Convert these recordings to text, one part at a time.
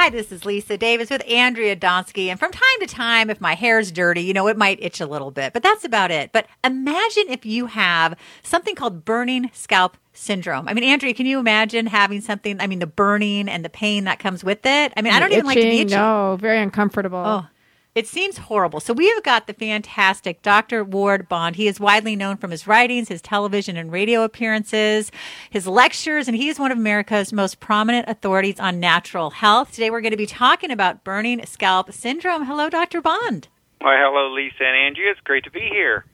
Hi, this is Lisa Davis with Andrea Donsky. And from time to time, if my hair's dirty, you know, it might itch a little bit, but that's about it. But imagine if you have something called burning scalp syndrome. I mean, Andrea, can you imagine having something? I mean, the burning and the pain that comes with it. I mean, I don't even like to be itchy. No, very uncomfortable. Oh, it seems horrible. So we have got the fantastic Dr. Ward Bond. He is widely known from his writings, his television and radio appearances, his lectures, and he is one of America's most prominent authorities on natural health. Today we're going to be talking about burning scalp syndrome. Hello, Dr. Bond. Why, hello, Lisa and Andrea. It's great to be here.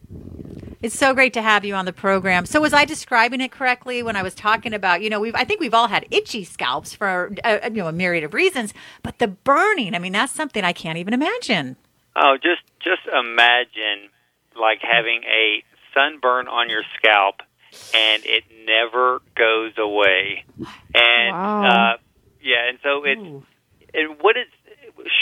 It's so great to have you on the program. So, was I describing it correctly when I was talking about, you know, we've I think we've all had itchy scalps for uh, you know a myriad of reasons, but the burning, I mean, that's something I can't even imagine. Oh, just just imagine like having a sunburn on your scalp and it never goes away. And wow. uh, yeah, and so it's and what is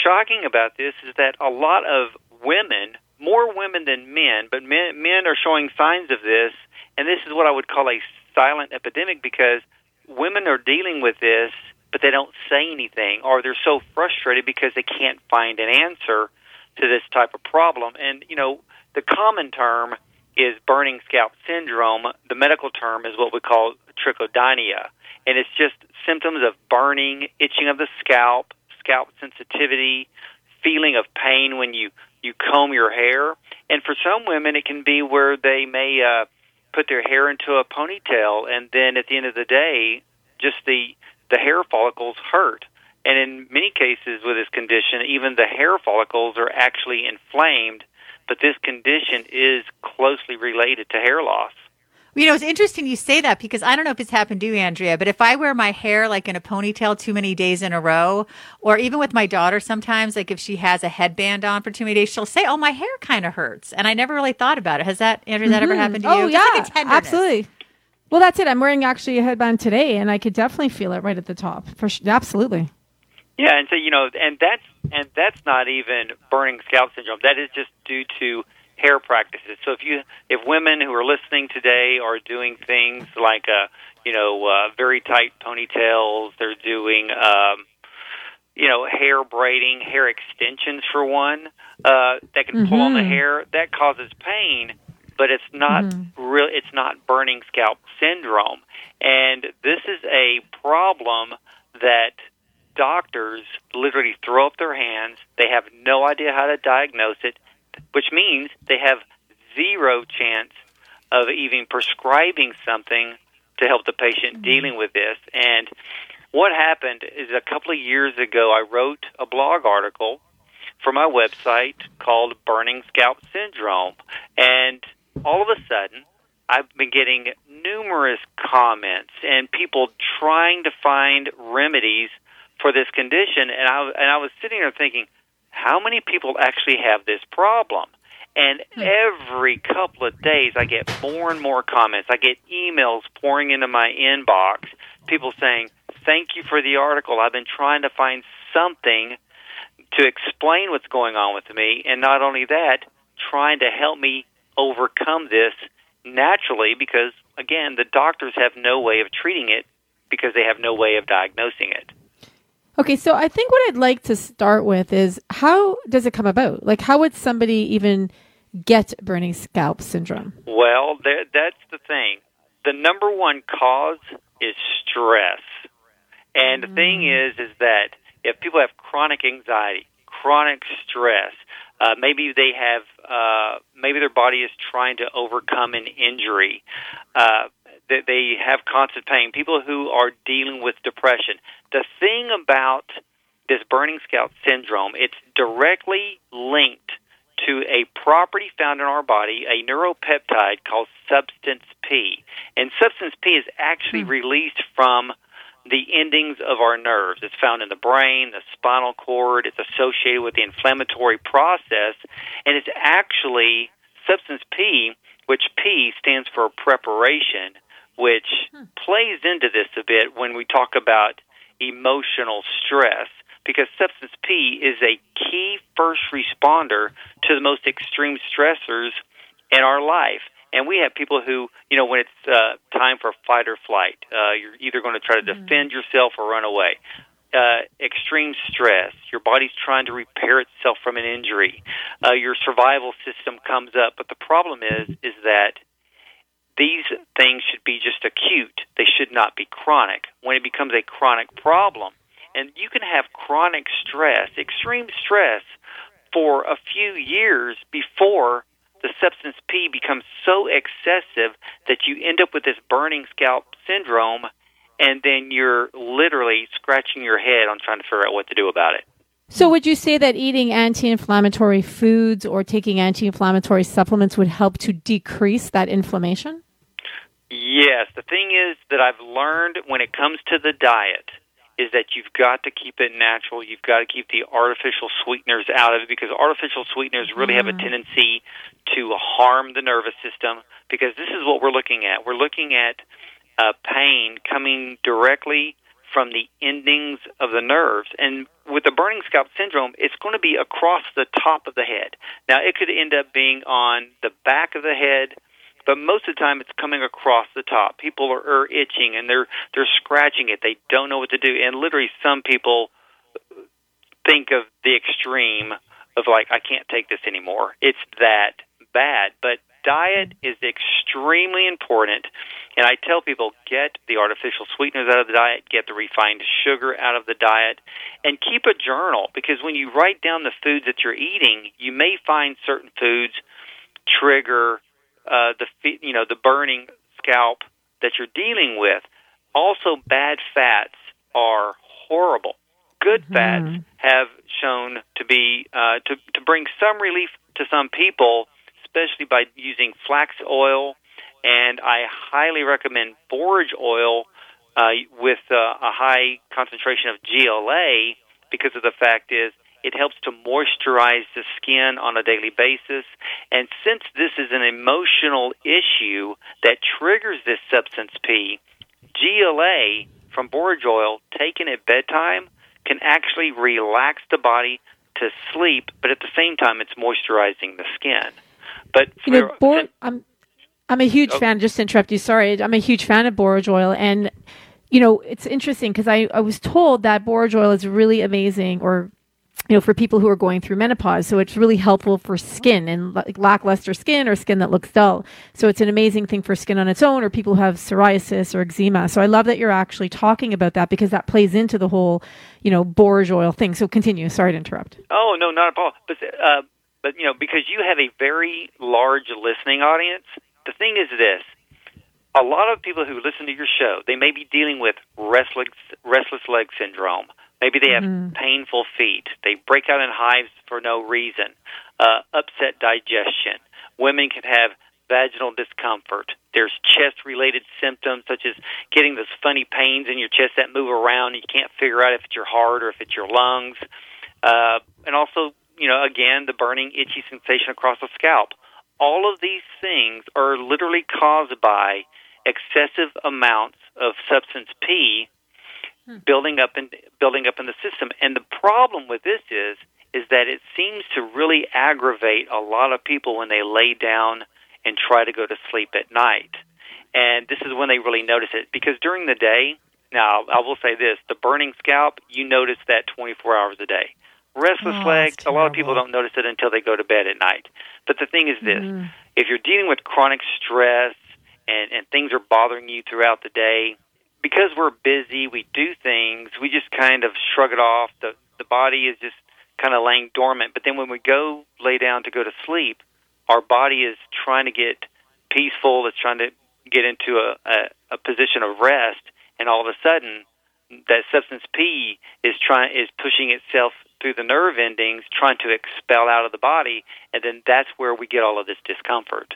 shocking about this is that a lot of women more women than men, but men, men are showing signs of this, and this is what I would call a silent epidemic because women are dealing with this, but they don't say anything, or they're so frustrated because they can't find an answer to this type of problem. And, you know, the common term is burning scalp syndrome. The medical term is what we call trichodynia. And it's just symptoms of burning, itching of the scalp, scalp sensitivity, feeling of pain when you you comb your hair. And for some women, it can be where they may uh, put their hair into a ponytail, and then at the end of the day, just the the hair follicles hurt. And in many cases with this condition, even the hair follicles are actually inflamed. But this condition is closely related to hair loss. You know, it's interesting you say that because I don't know if it's happened to you, Andrea, but if I wear my hair like in a ponytail too many days in a row, or even with my daughter sometimes, like if she has a headband on for too many days, she'll say, Oh, my hair kind of hurts. And I never really thought about it. Has that, Andrea, mm-hmm. that ever mm-hmm. happened to oh, you? Oh, yeah. Like absolutely. Well, that's it. I'm wearing actually a headband today, and I could definitely feel it right at the top. For sh- absolutely. Yeah, and so you know, and that's and that's not even burning scalp syndrome. That is just due to hair practices. So if you if women who are listening today are doing things like uh you know uh, very tight ponytails, they're doing um, you know hair braiding, hair extensions for one uh, that can mm-hmm. pull on the mm-hmm. hair that causes pain, but it's not mm-hmm. real. It's not burning scalp syndrome, and this is a problem that doctors literally throw up their hands. They have no idea how to diagnose it which means they have zero chance of even prescribing something to help the patient mm-hmm. dealing with this. And what happened is a couple of years ago, I wrote a blog article for my website called Burning Scalp Syndrome. And all of a sudden, I've been getting numerous comments and people trying to find remedies for this condition. And I, and I was sitting there thinking, how many people actually have this problem? And hmm. every couple of days, I get more and more comments. I get emails pouring into my inbox, people saying, Thank you for the article. I've been trying to find something to explain what's going on with me. And not only that, trying to help me overcome this naturally because, again, the doctors have no way of treating it because they have no way of diagnosing it. Okay, so I think what I'd like to start with is how does it come about? Like, how would somebody even get burning scalp syndrome? Well, that's the thing. The number one cause is stress. And mm. the thing mm. is, is that if people have chronic anxiety, chronic stress, uh, maybe they have, uh, maybe their body is trying to overcome an injury. Uh, that they have constant pain. People who are dealing with depression. The thing about this burning scalp syndrome, it's directly linked to a property found in our body, a neuropeptide called substance P. And substance P is actually hmm. released from the endings of our nerves. It's found in the brain, the spinal cord. It's associated with the inflammatory process. And it's actually substance P, which P stands for preparation which hmm. plays into this a bit when we talk about emotional stress because substance P is a key first responder to the most extreme stressors in our life. And we have people who, you know, when it's uh, time for fight or flight, uh, you're either going to try to defend yourself or run away. Uh, extreme stress, your body's trying to repair itself from an injury, uh, your survival system comes up. But the problem is, is that these things should be just acute. They should not be chronic. When it becomes a chronic problem, and you can have chronic stress, extreme stress, for a few years before the substance P becomes so excessive that you end up with this burning scalp syndrome, and then you're literally scratching your head on trying to figure out what to do about it. So, would you say that eating anti inflammatory foods or taking anti inflammatory supplements would help to decrease that inflammation? Yes. The thing is that I've learned when it comes to the diet is that you've got to keep it natural. You've got to keep the artificial sweeteners out of it because artificial sweeteners really mm. have a mm-hmm. tendency to harm the nervous system because this is what we're looking at. We're looking at uh, pain coming directly from the endings of the nerves. And with the burning scalp syndrome, it's going to be across the top of the head. Now, it could end up being on the back of the head but most of the time it's coming across the top. People are, are itching and they're they're scratching it. They don't know what to do, and literally some people think of the extreme of like I can't take this anymore. It's that bad, but diet is extremely important. And I tell people get the artificial sweeteners out of the diet, get the refined sugar out of the diet, and keep a journal because when you write down the foods that you're eating, you may find certain foods trigger uh, the you know the burning scalp that you're dealing with. Also, bad fats are horrible. Good mm-hmm. fats have shown to be uh, to to bring some relief to some people, especially by using flax oil, and I highly recommend borage oil uh, with uh, a high concentration of GLA because of the fact is it helps to moisturize the skin on a daily basis. And since this is an emotional issue that triggers this substance P, GLA from borage oil taken at bedtime can actually relax the body to sleep, but at the same time, it's moisturizing the skin. But you know, bor- I'm I'm a huge oh. fan. Just to interrupt you, sorry. I'm a huge fan of borage oil, and you know, it's interesting because I, I was told that borage oil is really amazing or you know, for people who are going through menopause. So it's really helpful for skin and like lackluster skin or skin that looks dull. So it's an amazing thing for skin on its own or people who have psoriasis or eczema. So I love that you're actually talking about that because that plays into the whole, you know, borage oil thing. So continue. Sorry to interrupt. Oh, no, not at all. But, uh, but you know, because you have a very large listening audience, the thing is this. A lot of people who listen to your show, they may be dealing with restless restless leg syndrome Maybe they have mm-hmm. painful feet. They break out in hives for no reason. Uh, upset digestion. Women can have vaginal discomfort. There's chest related symptoms such as getting those funny pains in your chest that move around. And You can't figure out if it's your heart or if it's your lungs. Uh, and also, you know, again, the burning, itchy sensation across the scalp. All of these things are literally caused by excessive amounts of substance P Hmm. building up in building up in the system. And the problem with this is is that it seems to really aggravate a lot of people when they lay down and try to go to sleep at night. And this is when they really notice it because during the day, now I will say this, the burning scalp, you notice that 24 hours a day. Restless oh, leg, a lot of people don't notice it until they go to bed at night. But the thing is this, mm. if you're dealing with chronic stress and, and things are bothering you throughout the day, because we're busy, we do things, we just kind of shrug it off. The the body is just kind of laying dormant. But then when we go lay down to go to sleep, our body is trying to get peaceful. It's trying to get into a, a, a position of rest, and all of a sudden, that substance P is trying is pushing itself through the nerve endings, trying to expel out of the body, and then that's where we get all of this discomfort.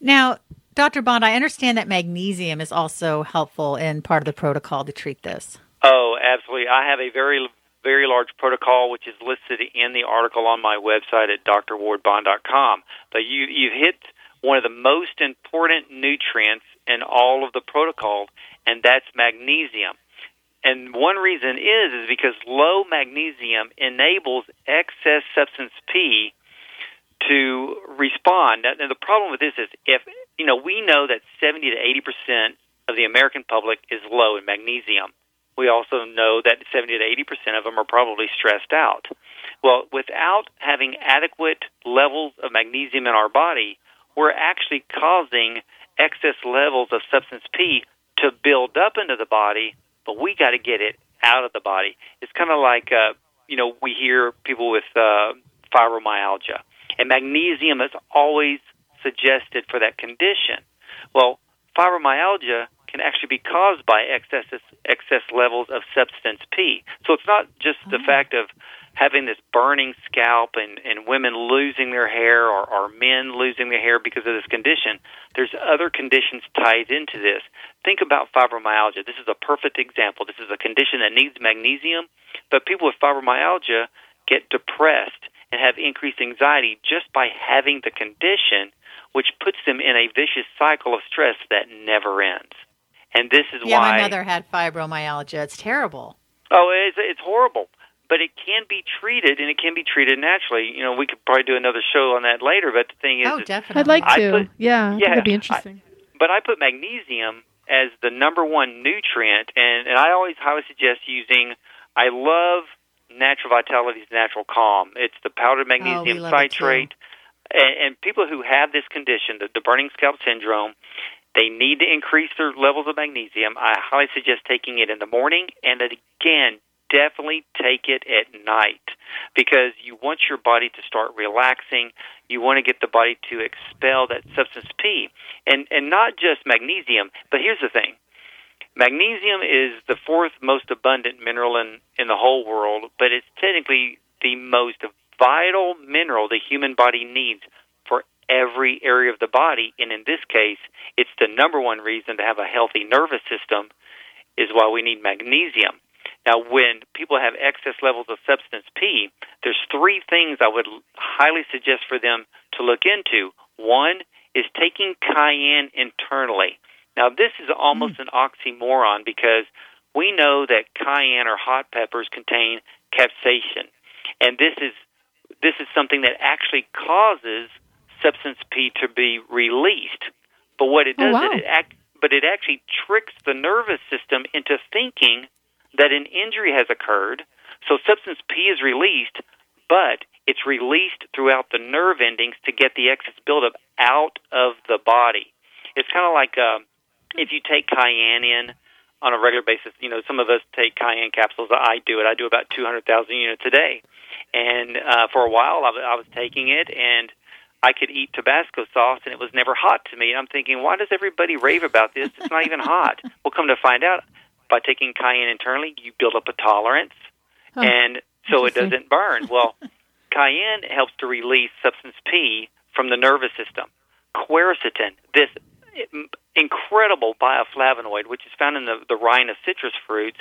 Now, Dr. Bond, I understand that magnesium is also helpful in part of the protocol to treat this. Oh, absolutely. I have a very, very large protocol which is listed in the article on my website at drwardbond.com. But you, you've hit one of the most important nutrients in all of the protocol, and that's magnesium. And one reason is is because low magnesium enables excess substance P to respond. Now, the problem with this is if you know we know that 70 to 80 percent of the American public is low in magnesium. We also know that 70 to 80 percent of them are probably stressed out. Well, without having adequate levels of magnesium in our body, we're actually causing excess levels of substance P to build up into the body, but we got to get it out of the body. It's kind of like, uh, you know, we hear people with uh, fibromyalgia, and magnesium is always suggested for that condition. Well, fibromyalgia can actually be caused by excess excess levels of substance P. So it's not just the oh. fact of having this burning scalp and, and women losing their hair or, or men losing their hair because of this condition. There's other conditions tied into this. Think about fibromyalgia. This is a perfect example. This is a condition that needs magnesium, but people with fibromyalgia get depressed and have increased anxiety just by having the condition, which puts them in a vicious cycle of stress that never ends. And this is yeah, why my mother had fibromyalgia. It's terrible. Oh, it's it's horrible but it can be treated and it can be treated naturally. You know, we could probably do another show on that later. But the thing is, oh, definitely, I'd like to. Put, yeah, yeah, that'd be interesting. I, but I put magnesium as the number one nutrient, and and I always highly suggest using. I love Natural Vitality's Natural Calm. It's the powdered magnesium oh, citrate, and, and people who have this condition, the, the burning scalp syndrome. They need to increase their levels of magnesium. I highly suggest taking it in the morning and again definitely take it at night because you want your body to start relaxing. You want to get the body to expel that substance P. And and not just magnesium, but here's the thing. Magnesium is the fourth most abundant mineral in, in the whole world, but it's technically the most vital mineral the human body needs for every area of the body. And in this case, it's the number one reason to have a healthy nervous system is why we need magnesium. Now, when people have excess levels of substance P, there's three things I would highly suggest for them to look into. One is taking cayenne internally. Now, this is almost mm. an oxymoron because we know that cayenne or hot peppers contain capsaicin, and this is this is something that actually causes substance P to be released. But what it oh, does, oh, wow. it act, but it actually tricks the nervous system into thinking that an injury has occurred, so substance P is released, but it's released throughout the nerve endings to get the excess buildup out of the body. It's kind of like uh, if you take cayenne in on a regular basis. You know, some of us take cayenne capsules. I do it. I do about 200,000 units a day. And uh, for a while, I, was taking it, and I could eat Tabasco sauce, and it was never hot to me. And I'm thinking, why does everybody rave about this? It's not even hot. well, come to find out, by taking cayenne internally, you build up a tolerance, and so it doesn't burn. Well, cayenne helps to release substance P from the nervous system. Quercetin, this incredible bioflavonoid, which is found in the, the rind of citrus fruits,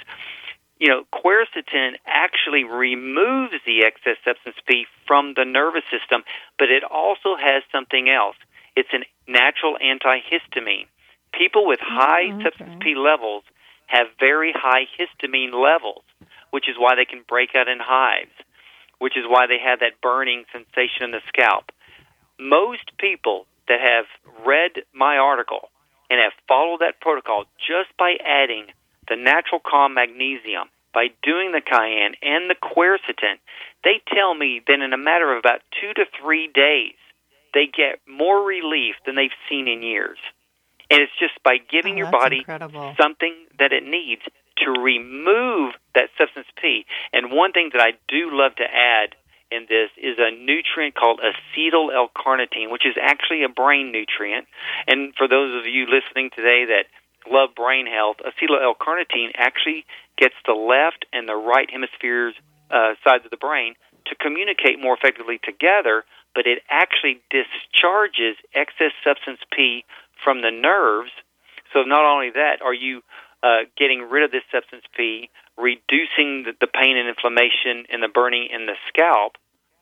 you know, quercetin actually removes the excess substance P from the nervous system, but it also has something else. It's a natural antihistamine. People with high oh, okay. substance P levels have very high histamine levels, which is why they can break out in hives, which is why they have that burning sensation in the scalp. Most people that have read my article and have followed that protocol just by adding the natural calm magnesium, by doing the cayenne and the quercetin, they tell me that in a matter of about two to three days, they get more relief than they've seen in years. And it's just by giving oh, your body incredible. something that it needs to remove that substance P. And one thing that I do love to add in this is a nutrient called acetyl L-carnitine, which is actually a brain nutrient. And for those of you listening today that love brain health, acetyl L-carnitine actually gets the left and the right hemispheres uh, sides of the brain to communicate more effectively together, but it actually discharges excess substance P from the nerves. So not only that, are you uh, getting rid of this substance P, reducing the, the pain and inflammation and the burning in the scalp,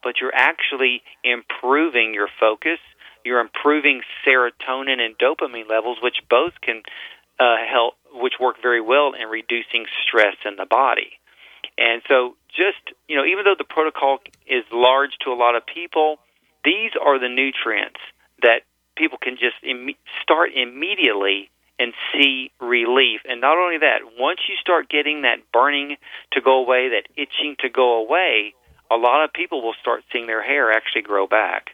but you're actually improving your focus. You're improving serotonin and dopamine levels, which both can uh, help which work very well in reducing stress in the body. And so, just you know, even though the protocol is large to a lot of people, these are the nutrients that people can just Im- start immediately and see relief. And not only that, once you start getting that burning to go away, that itching to go away, a lot of people will start seeing their hair actually grow back.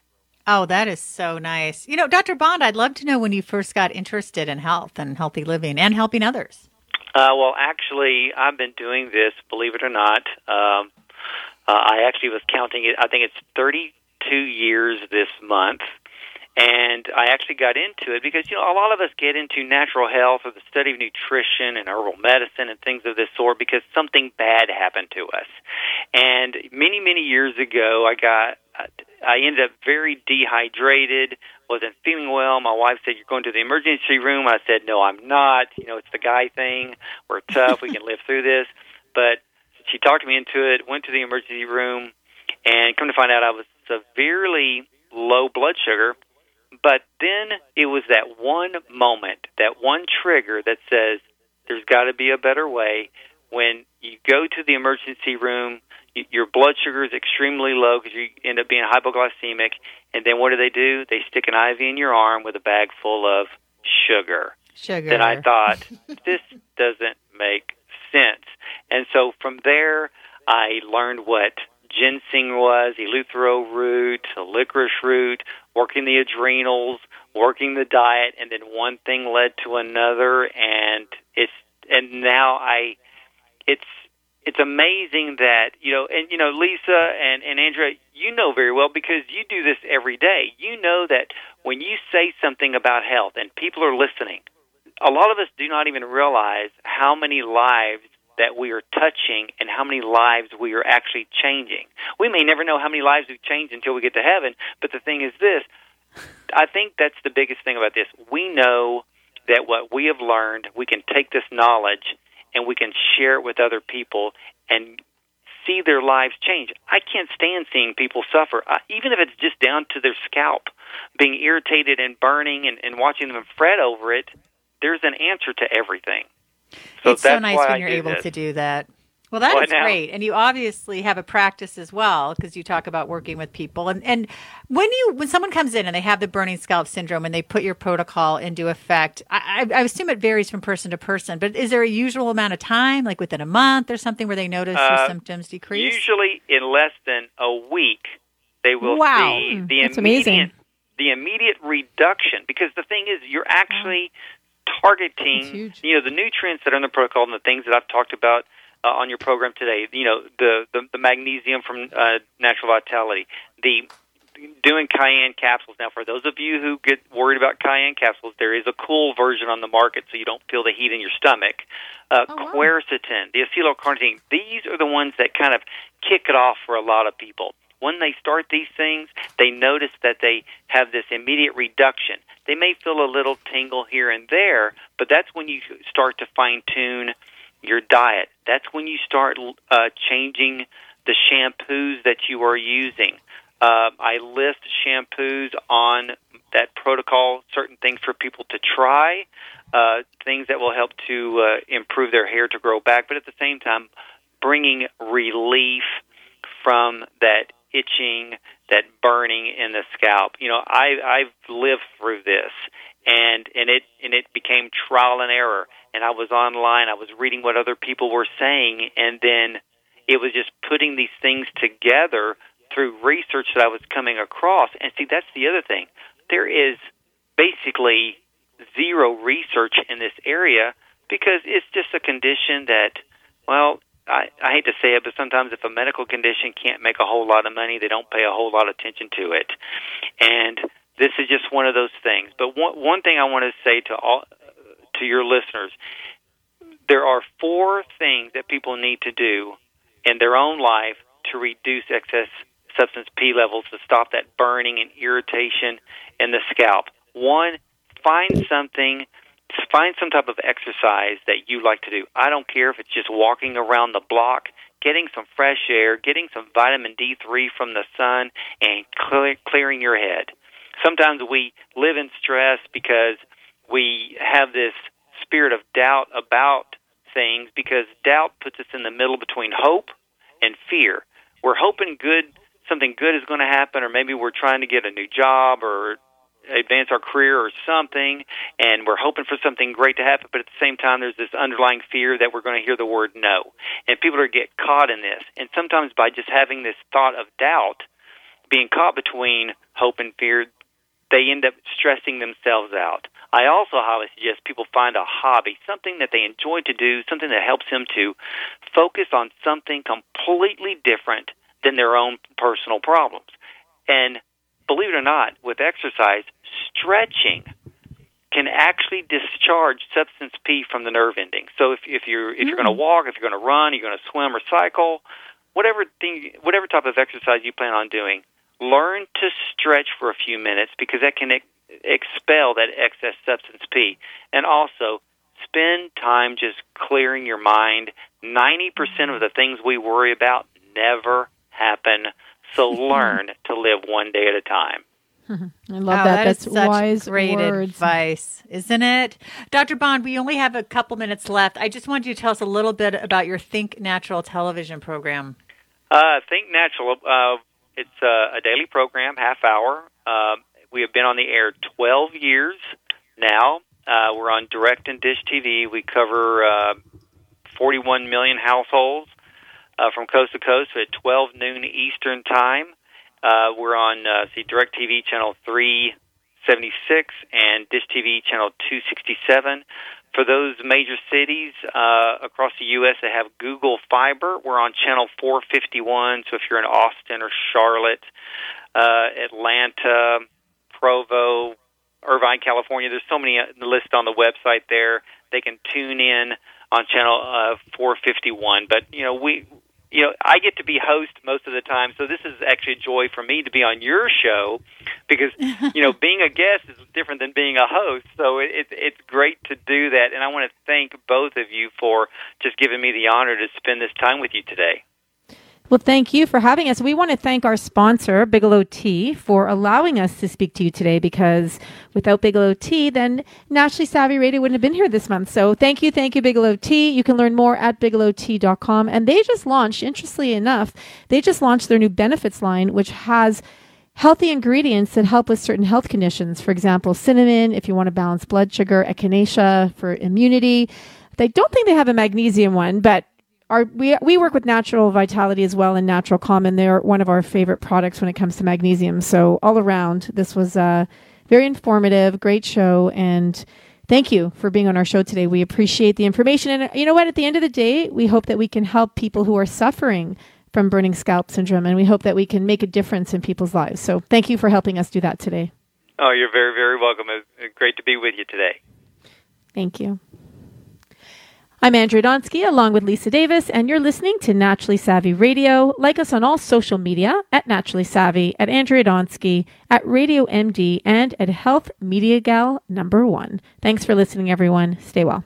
Oh, that is so nice. You know, Dr. Bond, I'd love to know when you first got interested in health and healthy living and helping others. Uh, well, actually, I've been doing this, believe it or not. Um, uh, I actually was counting it. I think it's 32 years this month. And I actually got into it because, you know, a lot of us get into natural health or the study of nutrition and herbal medicine and things of this sort because something bad happened to us. And many, many years ago, I got, I ended up very dehydrated, wasn't feeling well. My wife said, You're going to the emergency room. I said, No, I'm not. You know, it's the guy thing. We're tough. we can live through this. But she talked me into it, went to the emergency room, and come to find out I was severely low blood sugar but then it was that one moment, that one trigger that says there's got to be a better way. When you go to the emergency room, your blood sugar is extremely low because you end up being hypoglycemic. And then what do they do? They stick an IV in your arm with a bag full of sugar. Sugar. Then I thought, this doesn't make sense. And so from there, I learned what ginseng was, eleuthero root, licorice root, working the adrenals, working the diet, and then one thing led to another, and it's and now I, it's it's amazing that you know, and you know, Lisa and and Andrea, you know very well because you do this every day. You know that when you say something about health and people are listening, a lot of us do not even realize how many lives that we are touching and how many lives we are actually changing. We may never know how many lives we've changed until we get to heaven, but the thing is this I think that's the biggest thing about this. We know that what we have learned, we can take this knowledge and we can share it with other people and see their lives change. I can't stand seeing people suffer, uh, even if it's just down to their scalp being irritated and burning and, and watching them fret over it. There's an answer to everything. So it's so nice when you're able this. to do that. Well, that is great, and you obviously have a practice as well because you talk about working with people. And and when you when someone comes in and they have the burning scalp syndrome and they put your protocol into effect, I, I, I assume it varies from person to person. But is there a usual amount of time, like within a month or something, where they notice uh, their symptoms decrease? Usually, in less than a week, they will wow. see the That's immediate amazing. the immediate reduction. Because the thing is, you're actually targeting you know the nutrients that are in the protocol and the things that I've talked about uh, on your program today. You know the the, the magnesium from uh, Natural Vitality, the doing cayenne capsules. Now, for those of you who get worried about cayenne capsules, there is a cool version on the market so you don't feel the heat in your stomach. Uh, oh, wow. Quercetin, the acetyl carnitine, these are the ones that kind of kick it off for a lot of people when they start these things, they notice that they have this immediate reduction. They may feel a little tingle here and there, but that's when you start to fine tune your diet. That's when you start uh, changing the shampoos that you are using. Uh, I list shampoos on that protocol, certain things for people to try, uh, things that will help to uh, improve their hair to grow back, but at the same time, bringing relief from that itching, that burning in the scalp. You know, I I've lived through this and and it and it became trial and error and I was online, I was reading what other people were saying and then it was just putting these things together through research that I was coming across. And see that's the other thing. There is basically zero research in this area because it's just a condition that well, I, I hate to say it, but sometimes if a medical condition can't make a whole lot of money, they don't pay a whole lot of attention to it. And this is just one of those things. But one one thing I want to say to all to your listeners, there are four things that people need to do in their own life to reduce excess substance P levels to stop that burning and irritation in the scalp. One, find something find some type of exercise that you like to do. I don't care if it's just walking around the block, getting some fresh air, getting some vitamin D3 from the sun, and clear, clearing your head. Sometimes we live in stress because we have this spirit of doubt about things because doubt puts us in the middle between hope and fear. We're hoping good something good is going to happen or maybe we're trying to get a new job or advance our career or something and we're hoping for something great to happen but at the same time there's this underlying fear that we're going to hear the word no. And people are get caught in this. And sometimes by just having this thought of doubt being caught between hope and fear they end up stressing themselves out. I also highly suggest people find a hobby, something that they enjoy to do, something that helps them to focus on something completely different than their own personal problems. And believe it or not, with exercise, stretching can actually discharge substance P from the nerve endings. So if, if you're if you're going to hmm. walk, if you're going to run, you're going to swim or cycle, whatever thing, whatever type of exercise you plan on doing, learn to stretch for a few minutes because that can expel that excess substance P. And also, spend time just clearing your mind. 90% of the things we worry about never happen. So learn to live one day at a time. I love that. That's such wise great words. advice, isn't it? Dr. Bond, we only have a couple minutes left. I just wanted you to tell us a little bit about your Think Natural television program. Uh, Think Natural, uh, it's uh, a daily program, half hour. Uh, we have been on the air 12 years now. Uh, we're on direct and dish TV. We cover uh, 41 million households uh, from coast to coast at 12 noon Eastern time. Uh, we're on uh, see DirecTV channel 376 and Dish TV channel 267. For those major cities uh, across the U.S. that have Google Fiber, we're on channel 451. So if you're in Austin or Charlotte, uh, Atlanta, Provo, Irvine, California. There's so many uh, listed on the website there. They can tune in on channel uh, 451. But you know, we, you know, I get to be host most of the time, so this is actually a joy for me to be on your show because you know, being a guest is different than being a host. So it, it's it's great to do that, and I want to thank both of you for just giving me the honor to spend this time with you today. Well, thank you for having us. We want to thank our sponsor, Bigelow Tea, for allowing us to speak to you today because without Bigelow Tea, then Naturally Savvy Radio wouldn't have been here this month. So thank you, thank you, Bigelow Tea. You can learn more at bigelowtea.com. And they just launched, interestingly enough, they just launched their new benefits line, which has healthy ingredients that help with certain health conditions. For example, cinnamon, if you want to balance blood sugar, echinacea for immunity. They don't think they have a magnesium one, but our we we work with Natural Vitality as well and Natural Calm, and they're one of our favorite products when it comes to magnesium. So all around, this was a very informative, great show, and thank you for being on our show today. We appreciate the information, and you know what? At the end of the day, we hope that we can help people who are suffering from burning scalp syndrome, and we hope that we can make a difference in people's lives. So thank you for helping us do that today. Oh, you're very, very welcome. It's great to be with you today. Thank you. I'm Andrea Donsky along with Lisa Davis, and you're listening to Naturally Savvy Radio. Like us on all social media at Naturally Savvy, at Andrea Donsky, at Radio MD, and at Health Media Gal number one. Thanks for listening, everyone. Stay well.